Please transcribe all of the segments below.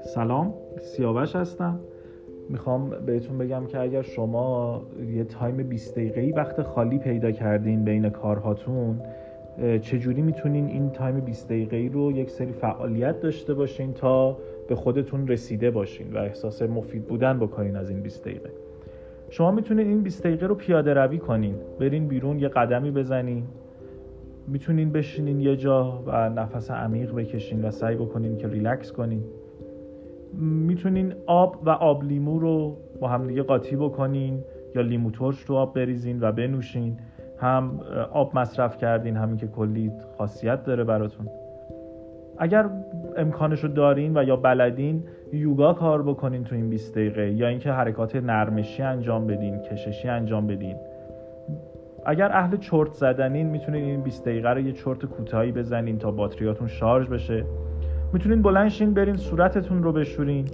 سلام سیاوش هستم. می‌خوام بهتون بگم که اگر شما یه time 20 دقیقه‌ای وقت خالی پیدا کردین بین کارهاتون چجوری می‌تونین این time 20 دقیقه‌ای رو یک سری فعالیت داشته باشین تا به خودتون رسیده باشین و احساس مفید بودن بکنین از این 20 دقیقه. شما می‌تونین این 20 دقیقه رو پیاده روی کنین برین بیرون یه قدمی بزنین. می‌تونین بشینین یه جا و نفس عمیق بکشین و سعی بکنین که ریلکس کنین. می‌تونین آب و آب لیمو رو با هم دیگه قاطی بکنین یا لیمو ترش تو آب بریزین و بنوشین. هم آب مصرف کردین همین که کلی خاصیت داره براتون. اگر امکانش رو دارین و یا بلدین یوگا کار بکنین تو این 20 دقیقه یا اینکه حرکات نرمشی انجام بدین کششی انجام بدین. اگر اهل چرت زدنین می‌تونین این 20 دقیقه رو یه چرت کوتاهی بزنین تا باتریاتون شارژ بشه. می‌تونین بلنشین برین صورتتون رو بشورین.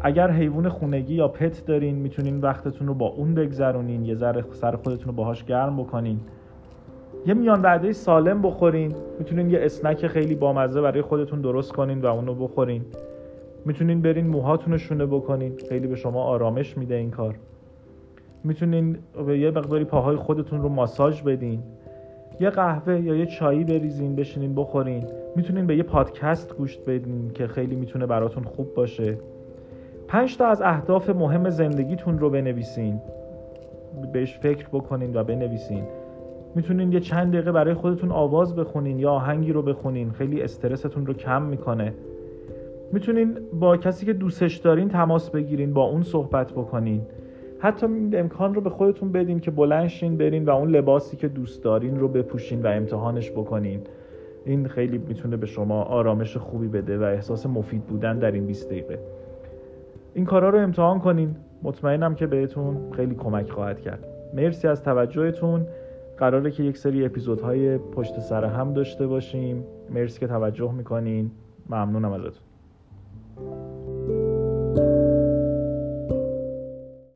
اگر حیوان خونگی یا پت دارین می‌تونین وقتتون رو با اون بگذرونین. یه ذره سر خودتون رو باهاش گرم بکنین. یه میان وعده سالم بخورین. می‌تونین یه اسنک خیلی بامزه برای خودتون درست کنین و اونو بخورین. می‌تونین برین موهاتون رو شونه بکنین. خیلی به شما آرامش میده این کار. می‌تونین به یه مقداری پاهای خودتون رو ماساژ بدین. یه قهوه یا یه چایی بریزین بشینین بخورین. می‌تونین به یه پادکست گوش بدین که خیلی می‌تونه براتون خوب باشه. پنج تا از اهداف مهم زندگیتون رو بنویسین. بهش فکر بکنین و بنویسین. می‌تونین یه چند دقیقه برای خودتون آواز بخونین یا آهنگی رو بخونین. خیلی استرستون رو کم می‌کنه. می‌تونین با کسی که دوستش دارین تماس بگیرین با اون صحبت بکنین. حتی امکان رو به خودتون بدین که بلنشین برین و اون لباسی که دوست دارین رو بپوشین و امتحانش بکنین. این خیلی می‌تونه به شما آرامش خوبی بده و احساس مفید بودن در این 20 دقیقه. این کارا رو امتحان کنین. مطمئنم که بهتون خیلی کمک خواهد کرد. مرسی از توجهتون. قراره که یک سری اپیزودهای پشت سر هم داشته باشیم. مرسی که توجه می‌کنین. ممنونم ازتون.